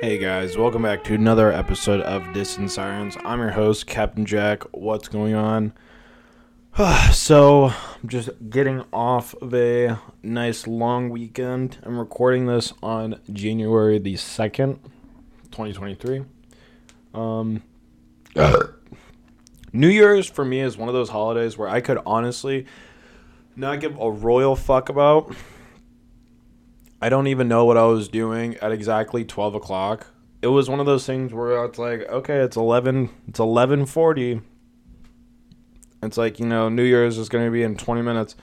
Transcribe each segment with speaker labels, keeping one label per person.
Speaker 1: Hey guys, welcome back to another episode of Distant Sirens. I'm your host, Captain Jack. What's going on? so, I'm just getting off of a nice long weekend. I'm recording this on January the 2nd, 2023. Um, New Year's for me is one of those holidays where I could honestly not give a royal fuck about. I don't even know what I was doing at exactly twelve o'clock. It was one of those things where it's like, okay, it's eleven, it's eleven forty. It's like you know, New Year's is going to be in twenty minutes,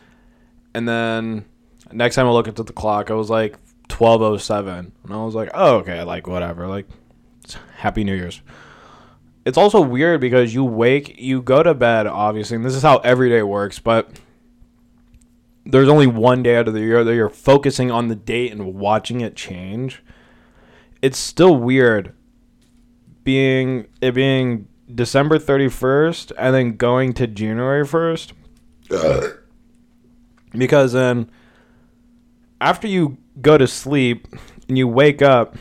Speaker 1: and then next time I look at the clock, it was like twelve oh seven, and I was like, oh okay, like whatever, like Happy New Year's it's also weird because you wake, you go to bed, obviously, and this is how every day works, but there's only one day out of the year that you're focusing on the date and watching it change. It's still weird being it being December 31st and then going to January 1st. because then after you go to sleep and you wake up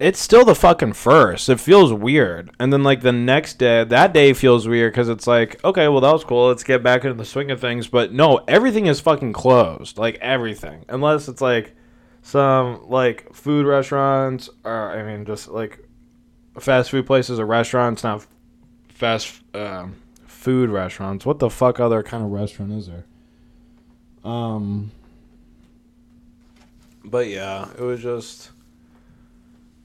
Speaker 1: it's still the fucking first. It feels weird. And then like the next day, that day feels weird because it's like, okay, well that was cool. Let's get back into the swing of things. But no, everything is fucking closed. Like everything, unless it's like some like food restaurants or I mean just like fast food places or restaurants, not fast um, food restaurants. What the fuck other kind of restaurant is there? Um. But yeah, it was just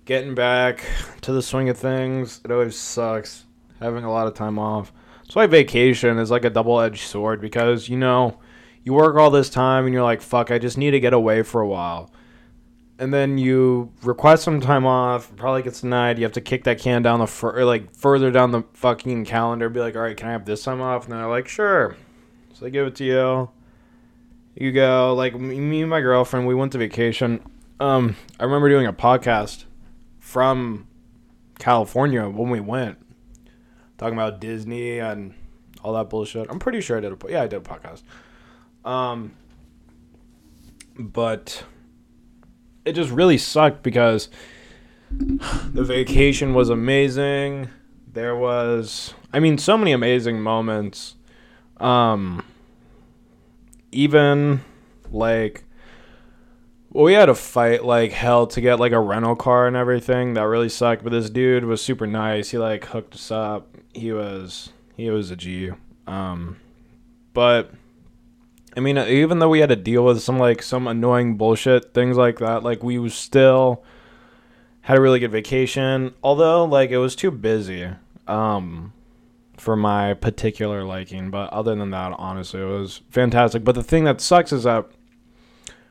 Speaker 1: getting back to the swing of things, it always sucks having a lot of time off. That's why vacation is like a double edged sword because, you know, you work all this time and you're like, fuck, I just need to get away for a while. And then you request some time off, probably gets denied. You have to kick that can down the fur, like further down the fucking calendar. Be like, all right, can I have this time off? And they're like, sure. So they give it to you. You go. Like me and my girlfriend, we went to vacation. Um, I remember doing a podcast from California when we went, talking about Disney and all that bullshit. I'm pretty sure I did a yeah I did a podcast. Um, but it just really sucked because the vacation was amazing. There was, I mean, so many amazing moments. Um, even like we had to fight like hell to get like a rental car and everything. That really sucked. But this dude was super nice. He like hooked us up. He was he was a G. Um, but I mean, even though we had to deal with some like some annoying bullshit things like that, like we still had a really good vacation. Although like it was too busy. Um, for my particular liking. But other than that, honestly, it was fantastic. But the thing that sucks is that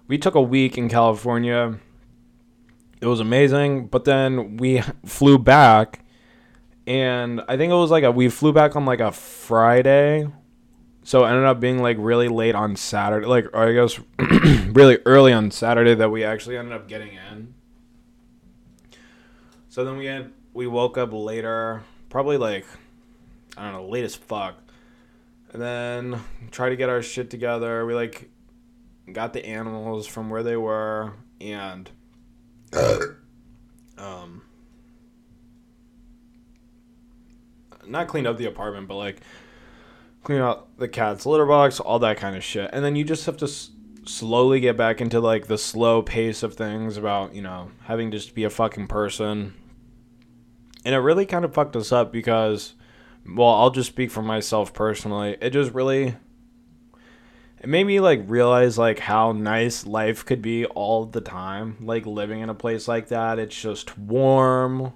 Speaker 1: we took a week in California. It was amazing, but then we flew back, and I think it was like a we flew back on like a Friday, so ended up being like really late on Saturday, like I guess really early on Saturday that we actually ended up getting in. So then we had we woke up later, probably like I don't know, late as fuck. And then try to get our shit together. We like got the animals from where they were, and um, not cleaned up the apartment, but like clean out the cat's litter box, all that kind of shit. And then you just have to s- slowly get back into like the slow pace of things about, you know, having to just be a fucking person. And it really kind of fucked us up because, well, I'll just speak for myself personally. It just really it made me like realize like how nice life could be all the time. Like living in a place like that it's just warm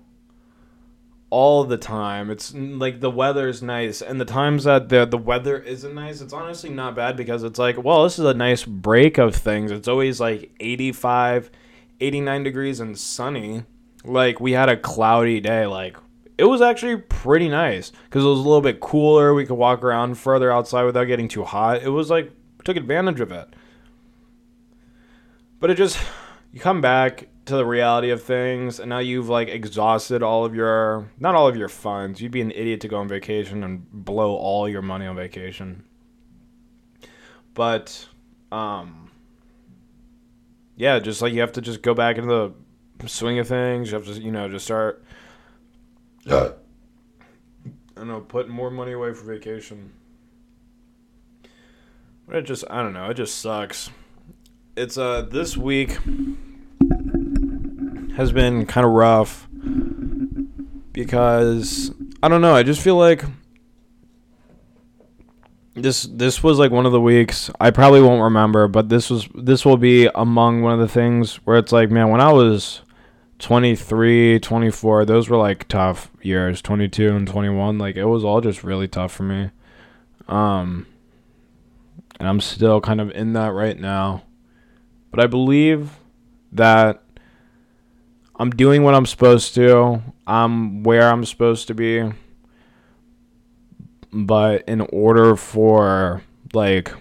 Speaker 1: all the time. It's like the weather's nice and the times that the the weather isn't nice it's honestly not bad because it's like well this is a nice break of things. It's always like 85 89 degrees and sunny. Like we had a cloudy day like it was actually pretty nice because it was a little bit cooler. We could walk around further outside without getting too hot. It was like took advantage of it. But it just you come back to the reality of things and now you've like exhausted all of your not all of your funds. You'd be an idiot to go on vacation and blow all your money on vacation. But um yeah, just like you have to just go back into the swing of things. You have to, you know, just start. I don't know, putting more money away for vacation. It just, I don't know, it just sucks. It's uh this week has been kind of rough because I don't know. I just feel like this this was like one of the weeks I probably won't remember, but this was this will be among one of the things where it's like, man, when I was 23, 24, those were like tough years. 22 and 21, like it was all just really tough for me. Um and I'm still kind of in that right now. But I believe that I'm doing what I'm supposed to. I'm where I'm supposed to be. But in order for like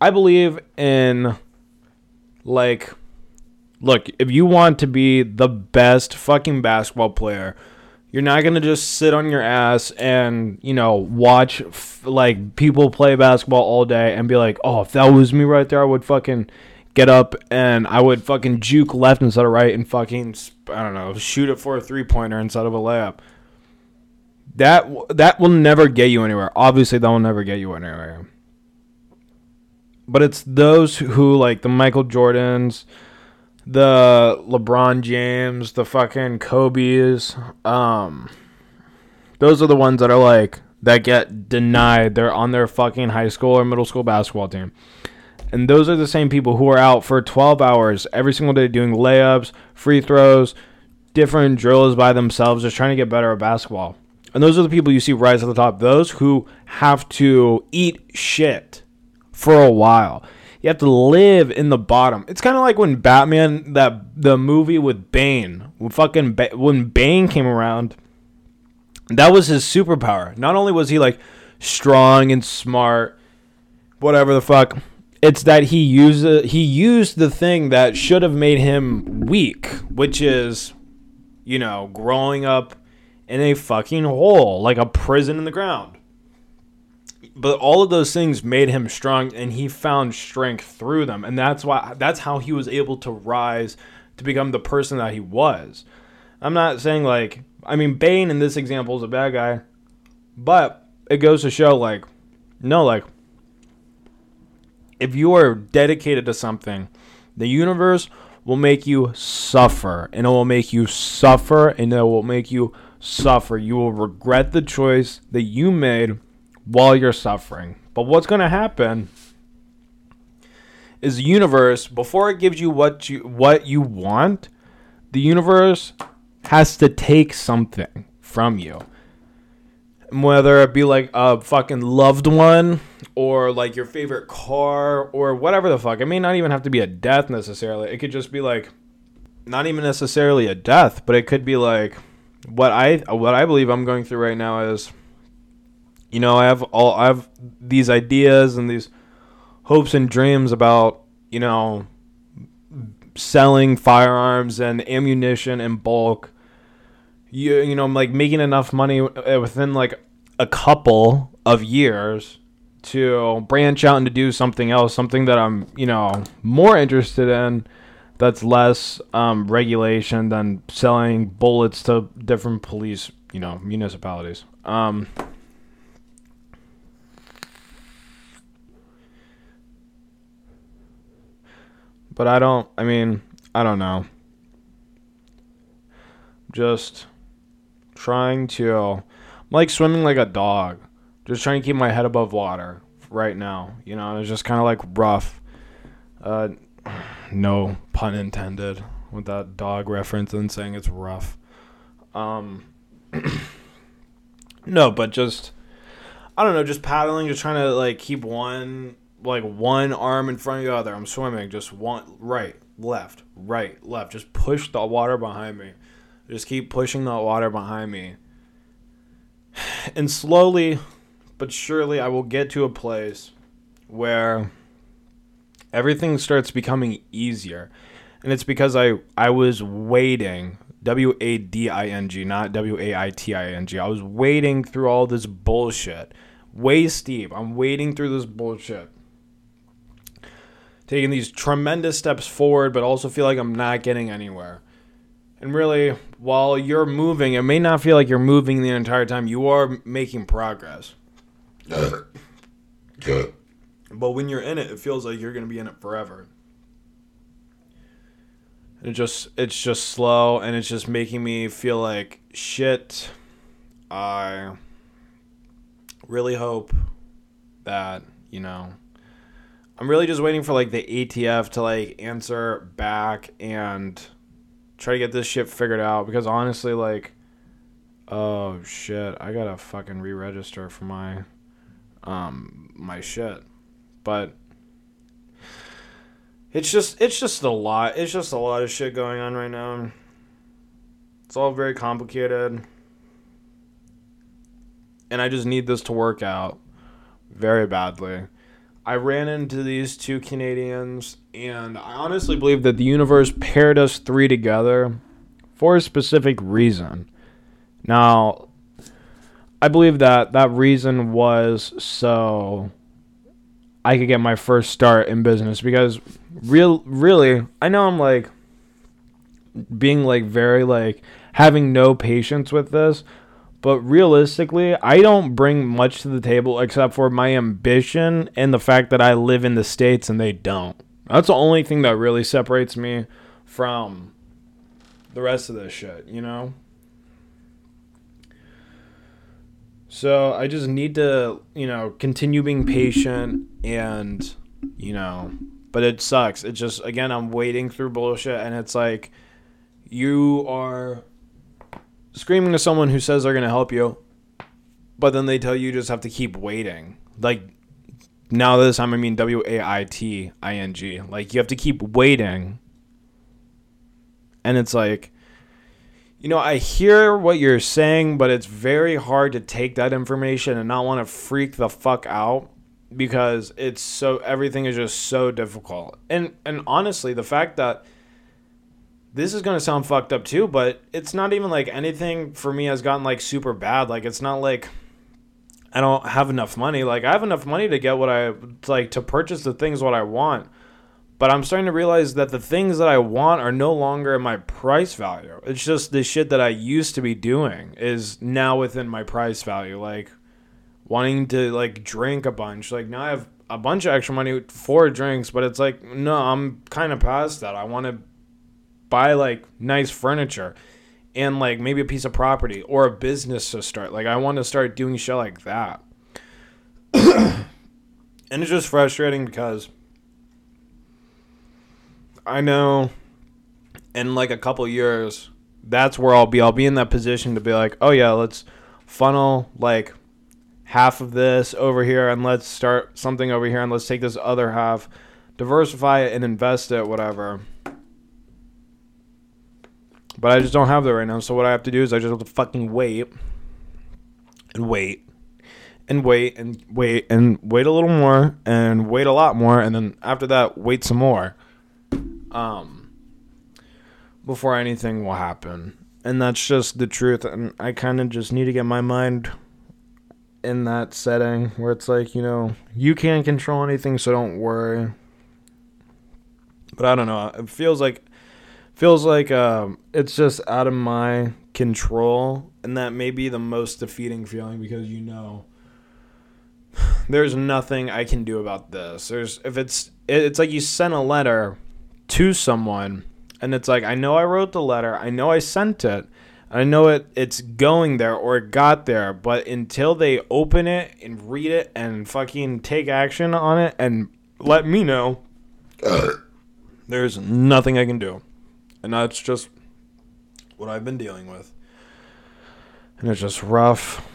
Speaker 1: I believe in like look, if you want to be the best fucking basketball player, you're not going to just sit on your ass and, you know, watch f- like people play basketball all day and be like, "Oh, if that was me right there, I would fucking get up and I would fucking juke left instead of right and fucking I don't know, shoot it for a three-pointer instead of a layup." That that will never get you anywhere. Obviously, that will never get you anywhere. But it's those who like the Michael Jordans, the LeBron James, the fucking Kobe's, um those are the ones that are like that get denied. They're on their fucking high school or middle school basketball team. And those are the same people who are out for 12 hours every single day doing layups, free throws, different drills by themselves, just trying to get better at basketball. And those are the people you see rise to the top. Those who have to eat shit for a while. You have to live in the bottom. It's kind of like when Batman, that the movie with Bane, when fucking ba- when Bane came around, that was his superpower. Not only was he like strong and smart, whatever the fuck, it's that he used he used the thing that should have made him weak, which is, you know, growing up in a fucking hole, like a prison in the ground. But all of those things made him strong and he found strength through them. And that's why that's how he was able to rise to become the person that he was. I'm not saying like I mean Bane in this example is a bad guy, but it goes to show like no like if you are dedicated to something, the universe will make you suffer and it will make you suffer and it will make you suffer. You will regret the choice that you made while you're suffering. But what's going to happen is the universe before it gives you what you what you want, the universe has to take something from you. Whether it be like a fucking loved one or like your favorite car or whatever the fuck. It may not even have to be a death necessarily. It could just be like not even necessarily a death, but it could be like what I what I believe I'm going through right now is you know, I have all I have these ideas and these hopes and dreams about, you know, selling firearms and ammunition in bulk. You you know, I'm like making enough money within like a couple of years to branch out and to do something else, something that I'm, you know, more interested in that's less um, regulation than selling bullets to different police, you know, municipalities. Um, but I don't. I mean, I don't know. Just trying to, I'm like swimming like a dog. Just trying to keep my head above water right now. You know, it's just kind of like rough. Uh, no pun intended with that dog reference and saying it's rough. Um, no, but just I don't know, just paddling, just trying to like keep one like one arm in front of the other. I'm swimming, just one right, left, right, left. Just push the water behind me. Just keep pushing the water behind me. And slowly but surely I will get to a place where everything starts becoming easier. And it's because I I was wading W A D I N G, not W A I T I N G. I was wading through all this bullshit. Way steep. I'm wading through this bullshit taking these tremendous steps forward, but also feel like I'm not getting anywhere. And really, while you're moving, it may not feel like you're moving the entire time. You are making progress. but when you're in it, it feels like you're going to be in it forever. It just it's just slow and it's just making me feel like shit. I really hope that, you know, I'm really just waiting for like the ATF to like answer back and try to get this shit figured out because honestly like oh shit, I got to fucking re-register for my um my shit. But it's just it's just a lot. It's just a lot of shit going on right now. It's all very complicated. And I just need this to work out very badly. I ran into these two Canadians and I honestly believe that the universe paired us three together for a specific reason. Now, I believe that that reason was so I could get my first start in business because real really I know I'm like being like very like having no patience with this but realistically I don't bring much to the table except for my ambition and the fact that I live in the states and they don't that's the only thing that really separates me from the rest of this shit you know So I just need to, you know, continue being patient and, you know, but it sucks. It just, again, I'm wading through bullshit and it's like you are screaming to someone who says they're going to help you, but then they tell you you just have to keep waiting. Like, now this time I mean W A I T I N G. Like, you have to keep waiting. And it's like, you know, I hear what you're saying, but it's very hard to take that information and not want to freak the fuck out because it's so everything is just so difficult. And and honestly, the fact that this is to sound fucked up too, but it's not even like anything for me has gotten like super bad. Like it's not like I don't have enough money. Like I have enough money to get what I like to purchase the things what I want but I'm starting to realize that the things that I want are no longer in my price value. It's just the shit that I used to be doing is now within my price value. Like wanting to like drink a bunch. Like now I have a bunch of extra money for drinks, but it's like no, I'm kind of past that. I want to buy like nice furniture and like maybe a piece of property or a business to start. Like I want to start doing shit like that. and it's just frustrating because I know in like a couple years, that's where I'll be. I'll be in that position to be like, oh yeah, let's funnel like half of this over here and let's start something over here and let's take this other half, diversify it and invest it, whatever. But I just don't have that right now. So what I have to do is I just have to fucking wait and wait and wait and wait and wait a little more and wait a lot more and then after that wait some more um, before anything will happen. And that's just the truth. And I kind of just need to get my mind in that setting where it's like, you know, you can't control anything, so don't worry. But I don't know. It feels like feels like um, it's just out of my control, and that may be the most defeating feeling because you know there's nothing I can do about this. There's if it's it's like you sent a letter to someone and it's like I know I wrote the letter, I know I sent it, I know it it's going there or it got there, but until they open it and read it and fucking take action on it and let me know, there's nothing I can do. And that's just what I've been dealing with. And it's just rough.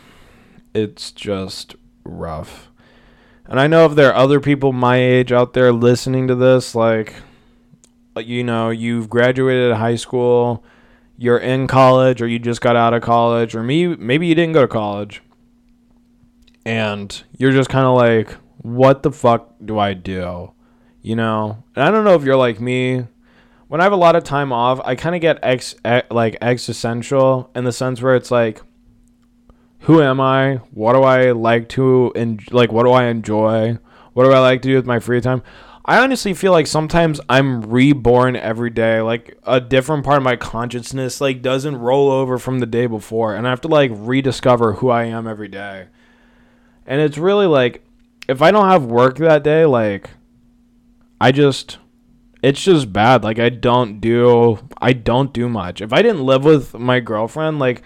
Speaker 1: It's just rough. And I know if there are other people my age out there listening to this, like you know, you've graduated high school, you're in college, or you just got out of college, or me, maybe you didn't go to college, and you're just kind of like, what the fuck do I do? You know, and I don't know if you're like me. When I have a lot of time off, I kind of get ex, ex like existential in the sense where it's like, who am I? What do I like to and like? What do I enjoy? What do I like to do with my free time? I honestly feel like sometimes I'm reborn every day. Like a different part of my consciousness like doesn't roll over from the day before and I have to like rediscover who I am every day. And it's really like if I don't have work that day, like I just it's just bad. Like I don't do I don't do much. If I didn't live with my girlfriend, like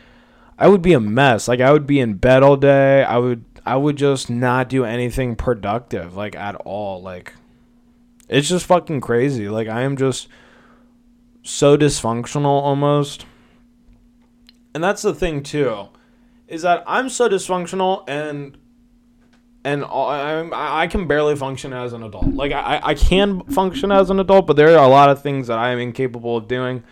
Speaker 1: I would be a mess. Like I would be in bed all day. I would I would just not do anything productive like at all. Like it's just fucking crazy. Like I am just so dysfunctional almost. And that's the thing too, is that I'm so dysfunctional and and I, I can barely function as an adult. Like I, I can function as an adult, but there are a lot of things that I am incapable of doing.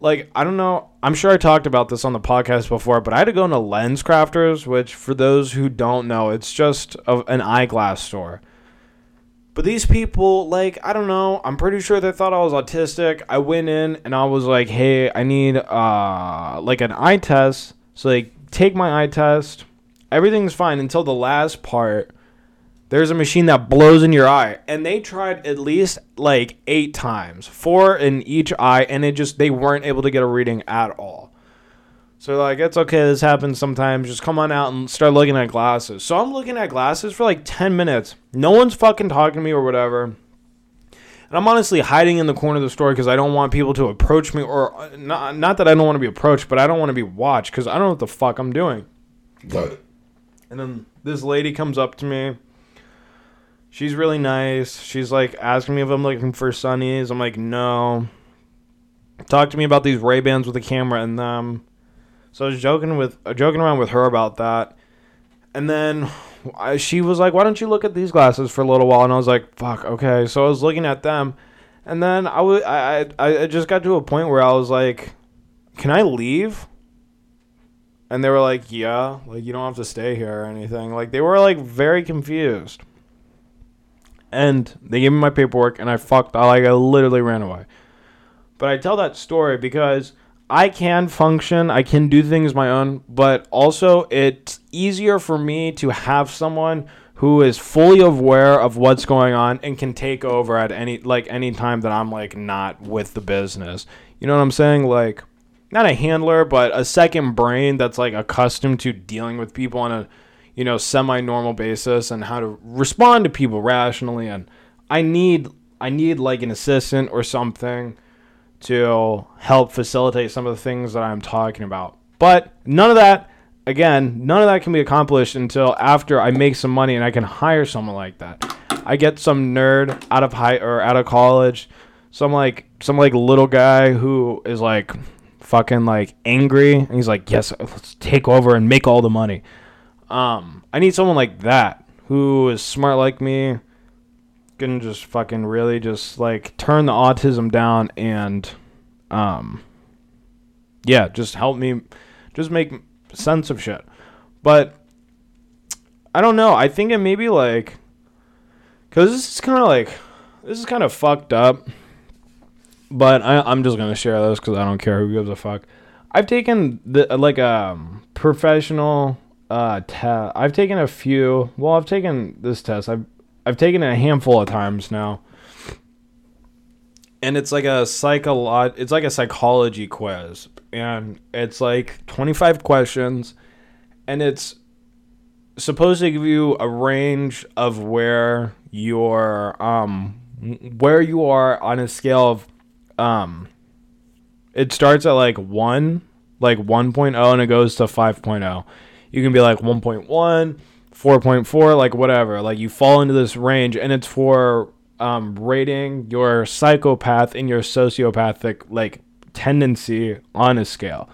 Speaker 1: Like I don't know. I'm sure I talked about this on the podcast before, but I had to go into Lens Crafters, which for those who don't know, it's just a, an eyeglass store. But these people, like, I don't know. I'm pretty sure they thought I was autistic. I went in and I was like, "Hey, I need uh like an eye test." So like, take my eye test. Everything's fine until the last part. There's a machine that blows in your eye, and they tried at least like eight times, four in each eye, and it just they weren't able to get a reading at all. So like, it's okay. This happens sometimes. Just come on out and start looking at glasses. So I'm looking at glasses for like 10 minutes. No one's fucking talking to me or whatever. And I'm honestly hiding in the corner of the store because I don't want people to approach me, or uh, not, not that I don't want to be approached, but I don't want to be watched because I don't know what the fuck I'm doing. And then this lady comes up to me. She's really nice. She's like asking me if I'm looking for sunnies. I'm like, no. Talk to me about these Ray Bans with a camera in them. So I was joking with uh, joking around with her about that, and then she was like, "Why don't you look at these glasses for a little while?" And I was like, "Fuck, okay." So I was looking at them, and then I w- I, I I just got to a point where I was like, "Can I leave?" And they were like, "Yeah, like you don't have to stay here or anything." Like they were like very confused. And they gave me my paperwork, and I fucked. I like I literally ran away. But I tell that story because I can function, I can do things my own, but also it's easier for me to have someone who is fully aware of what's going on and can take over at any like any time that I'm like not with the business. You know what I'm saying? Like not a handler, but a second brain that's like accustomed to dealing with people on a you know semi-normal basis and how to respond to people rationally and I need I need like an assistant or something to help facilitate some of the things that I'm talking about. But none of that, again, none of that can be accomplished until after I make some money and I can hire someone like that. I get some nerd out of high or out of college, some like some like little guy who is like fucking like angry and he's like, "Yes, let's take over and make all the money." Um, I need someone like that who is smart like me, can just fucking really just like turn the autism down and um yeah, just help me just make sense of shit. But I don't know. I think it may be like cuz this is kind of like this is kind of fucked up. But I, I'm just gonna share this because I don't care who gives a fuck. I've taken the like a um, professional uh test. I've taken a few. Well, I've taken this test. I've I've taken it a handful of times now. And it's like a psycholo- it's like a psychology quiz and it's like 25 questions and it's supposed to give you a range of where you're um where you are on a scale of um it starts at like 1 like 1.0 and it goes to 5.0 you can be like 1.1 4.4 like whatever. Like you fall into this range and it's for um, rating your psychopath and your sociopathic like tendency on a scale.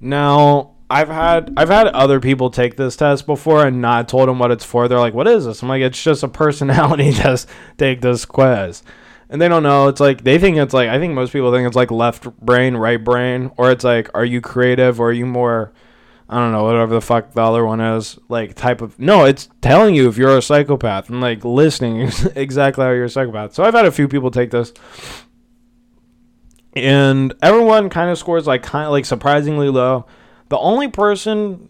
Speaker 1: Now i've had i've had other people take this test before and not told them what it's for. They're like what is this? I'm like it's just a personality test. Take this quiz and they don't know it's like they think it's like i think most people think it's like left brain right brain or it's like are you creative or are you more I don't know, whatever the fuck the other one is, like type of no, it's telling you if you're a psychopath and like listening exactly how you're a psychopath. So I've had a few people take this. And everyone kind of scores like kind of like surprisingly low. The only person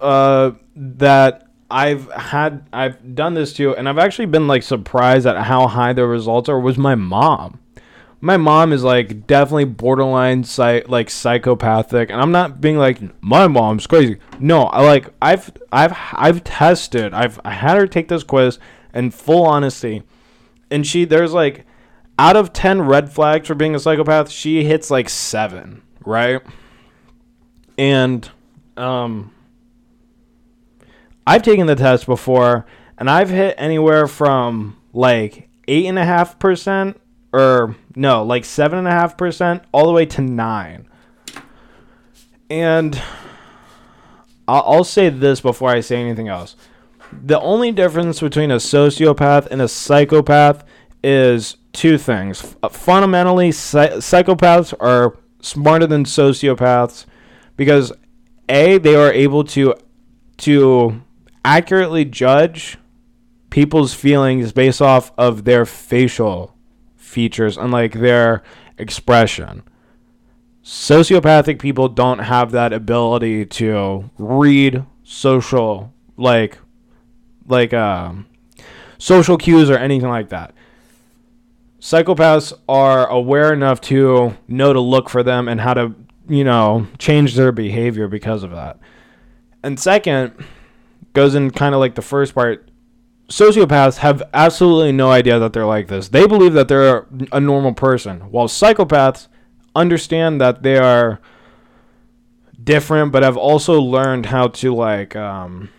Speaker 1: uh, that I've had I've done this too, and I've actually been like surprised at how high the results are. Was my mom? My mom is like definitely borderline psych, like psychopathic, and I'm not being like my mom's crazy. No, I like I've I've I've tested. I've I had her take this quiz in full honesty, and she there's like out of ten red flags for being a psychopath, she hits like seven, right? And um I've taken the test before, and I've hit anywhere from like eight and a half percent, or no, like seven and a half percent, all the way to nine. And I'll, say this before I say anything else: the only difference between a sociopath and a psychopath is two things. Uh, fundamentally, psychopaths are smarter than sociopaths because a they are able to to accurately judge people's feelings based off of their facial features, unlike their expression. Sociopathic people don't have that ability to read social like like um social cues or anything like that. Psychopaths are aware enough to know to look for them and how to, you know, change their behavior because of that. And second, goes in kind of like the first part. Sociopaths have absolutely no idea that they're like this. They believe that they're a normal person, while psychopaths understand that they are different, but have also learned how to like, um,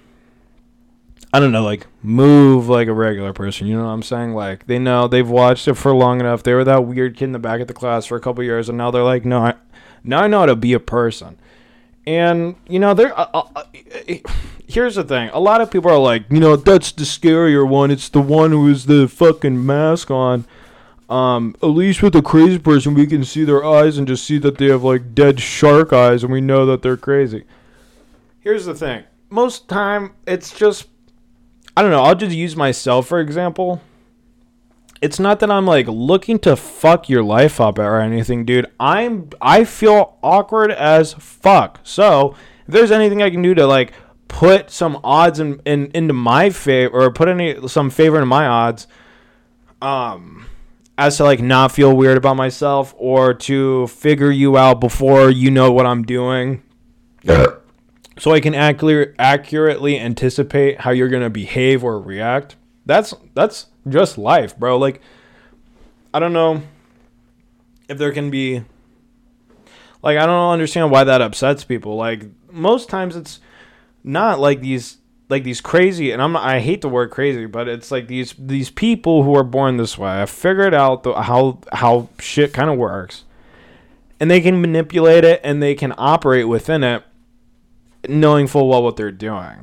Speaker 1: I don't know, like move like a regular person. You know what I'm saying? Like they know they've watched it for long enough. They were that weird kid in the back of the class for a couple years, and now they're like, no, I, now I know how to be a person. And you know, they're. Uh, uh, uh here's the thing. A lot of people are like, you know, that's the scarier one. It's the one who has the fucking mask on. Um, at least with a crazy person, we can see their eyes and just see that they have like dead shark eyes, and we know that they're crazy. Here's the thing. Most time, it's just, I don't know. I'll just use myself for example. It's not that I'm like looking to fuck your life up or anything, dude. I'm I feel awkward as fuck. So if there's anything I can do to like put some odds in, in into my favor or put any some favor in my odds um as to like not feel weird about myself or to figure you out before you know what I'm doing. so I can accurately accurately anticipate how you're going to behave or react. That's that's just life, bro. Like I don't know if there can be like I don't understand why that upsets people. Like most times it's not like these like these crazy and I'm I hate the word crazy, but it's like these these people who are born this way. I figured out the, how how shit kind of works. And they can manipulate it and they can operate within it knowing full well what they're doing.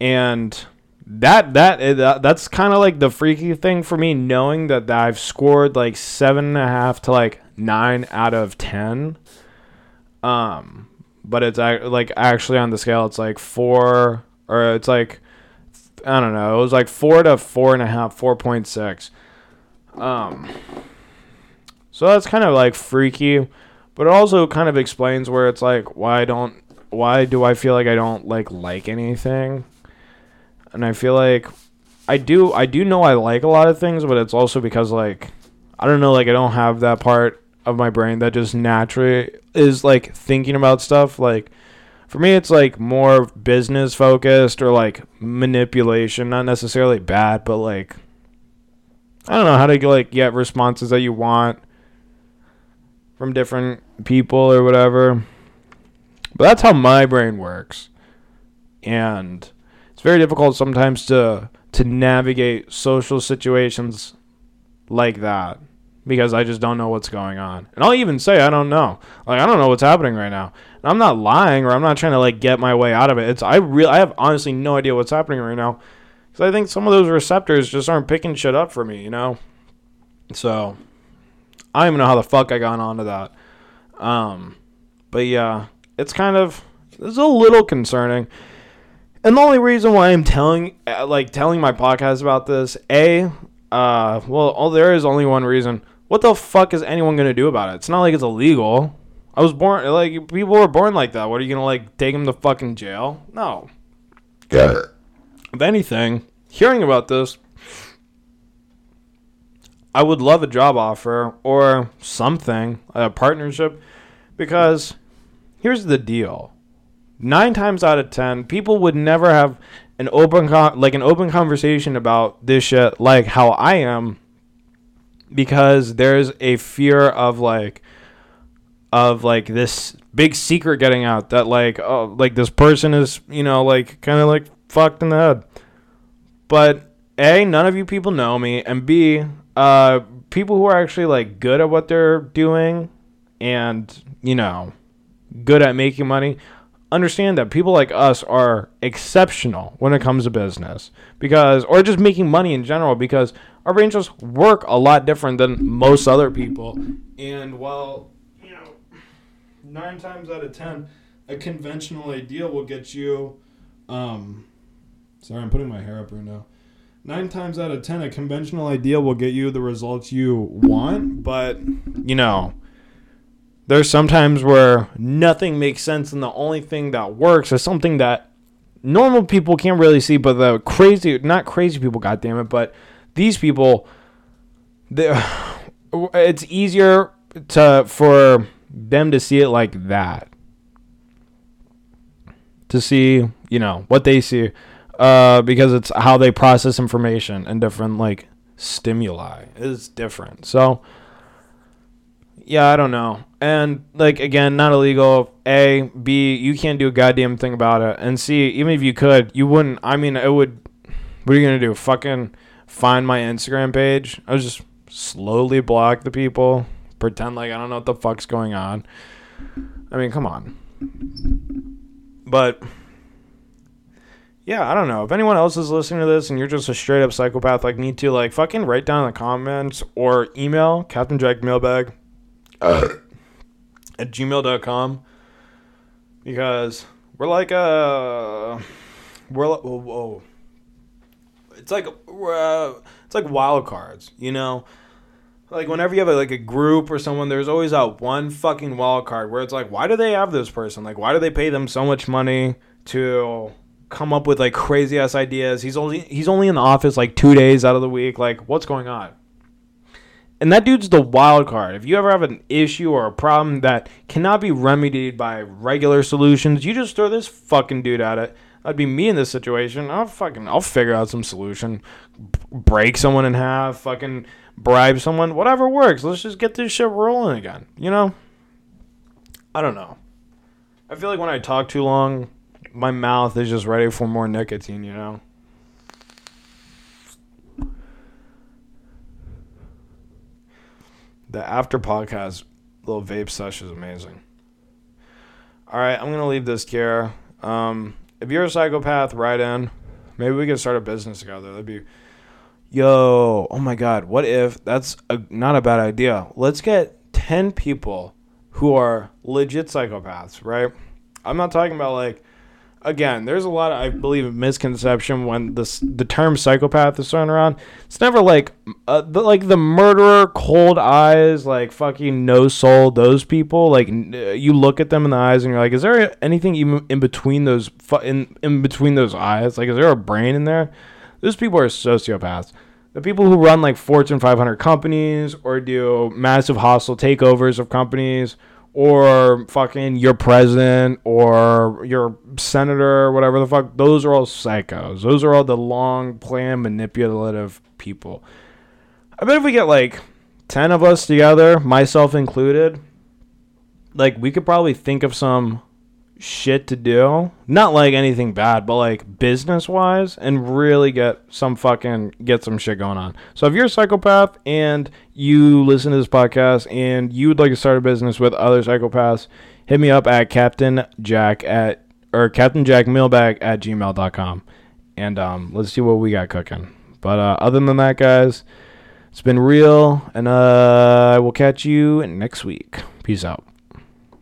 Speaker 1: And that that, eh, that that's kind of like the freaky thing for me knowing that I've scored like seven and a half to like nine out of ten. Um but it's like actually on the scale it's like four or it's like I don't know it was like four to four and a half four point six. Um so that's kind of like freaky but it also kind of explains where it's like why don't why do I feel like I don't like like anything and I feel like I do I do know I like a lot of things but it's also because like I don't know like I don't have that part of my brain that just naturally is like thinking about stuff. Like for me it's like more business focused or like manipulation not necessarily bad but like i don't know how to like get responses that you want from different people or whatever. But that's how my brain works. And it's very difficult sometimes to to navigate social situations like that because I just don't know what's going on. And I'll even say I don't know. Like I don't know what's happening right now. And I'm not lying or I'm not trying to like get my way out of it. It's I really I have honestly no idea what's happening right now. Cuz I think some of those receptors just aren't picking shit up for me, you know? So I don't even know how the fuck I got onto that. Um but yeah, it's kind of it's a little concerning. And the only reason why I'm telling uh, like telling my podcast about this, A, uh well, oh, there is only one reason what the fuck is anyone gonna do about it? It's not like it's illegal. I was born like people were born like that. What are you gonna like take them to fucking jail? No.
Speaker 2: Yeah.
Speaker 1: if anything, hearing about this, I would love a job offer or something, a partnership, because here's the deal. Nine times out of ten, people would never have an open con- like an open conversation about this shit like how I am because there's a fear of like of like this big secret getting out that like oh like this person is you know like kind of like fucked in the head. But a none of you people know me and b uh people who are actually like good at what they're doing and you know good at making money understand that people like us are exceptional when it comes to business because or just making money in general because our brains just work a lot different than most other people. And while you know nine times out of ten a conventional idea will get you um sorry i'm putting my hair up right now. Nine times out of ten a conventional idea will get you the results you want but you know there's sometimes where nothing makes sense and the only thing that works is something that normal people can't really see but the crazy not crazy people god damn it but these people it's easier to for them to see it like that. To see you know what they see uh, because it's how they process information and different like stimuli is different. So yeah, I don't know. And like again, not illegal. A, B, you can't do a goddamn thing about it. And C, even if you could, you wouldn't. I mean, it would. What are you gonna do? Fucking find my Instagram page? I was just slowly block the people, pretend like I don't know what the fuck's going on. I mean, come on. But yeah, I don't know. If anyone else is listening to this and you're just a straight up psychopath like me too, like fucking write down in the comments or email Captain Jack Mailbag uh, at gmail.com because we're like uh we're like whoa, whoa. it's like uh, it's like wild cards you know? Like whenever you have a, like a group or someone there's always that one fucking wild card where it's like why do they have this person? Like why do they pay them so much money to come up with like crazy ass ideas? He's only he's only in the office like two days out of the week. Like what's going on and that dude's the wild card. If you ever have an issue or a problem that cannot be remedied by regular solutions, you just throw this fucking dude at it. That'd be me in this situation. I'll fucking I'll figure out some solution. break someone in half, fucking bribe someone, whatever works. Let's just get this shit rolling again. You know? I don't know. I feel like when I talk too long, my mouth is just ready for more nicotine, you know? The after podcast little vape sesh is amazing. All right, I'm gonna leave this here. Um, if you're a psychopath, write in. Maybe we can start a business together. That'd be, yo, oh my god, what if that's a, not a bad idea? Let's get ten people who are legit psychopaths, right? I'm not talking about like again, there's a lot of I believe misconception when this the term psychopath is thrown around. It's never like uh, the, like the murderer, cold eyes, like fucking no soul. Those people, like you look at them in the eyes and you're like, is there anything even in between those in in between those eyes? Like, is there a brain in there? Those people are sociopaths. The people who run like Fortune 500 companies or do massive hostile takeovers of companies or fucking your president or your senator or whatever the fuck. Those are all psychos. Those are all the long plan manipulative people. I bet if we get like 10 of us together, myself included, like we could probably think of some shit to do. Not like anything bad, but like business wise, and really get some fucking get some shit going on. So if you're a psychopath and you listen to this podcast and you would like to start a business with other psychopaths, hit me up at Captain Jack at or Captain Jack Mailbag at gmail.com. And um, let's see what we got cooking. But uh, other than that, guys, it's been real, and uh, I will catch you next week. Peace out.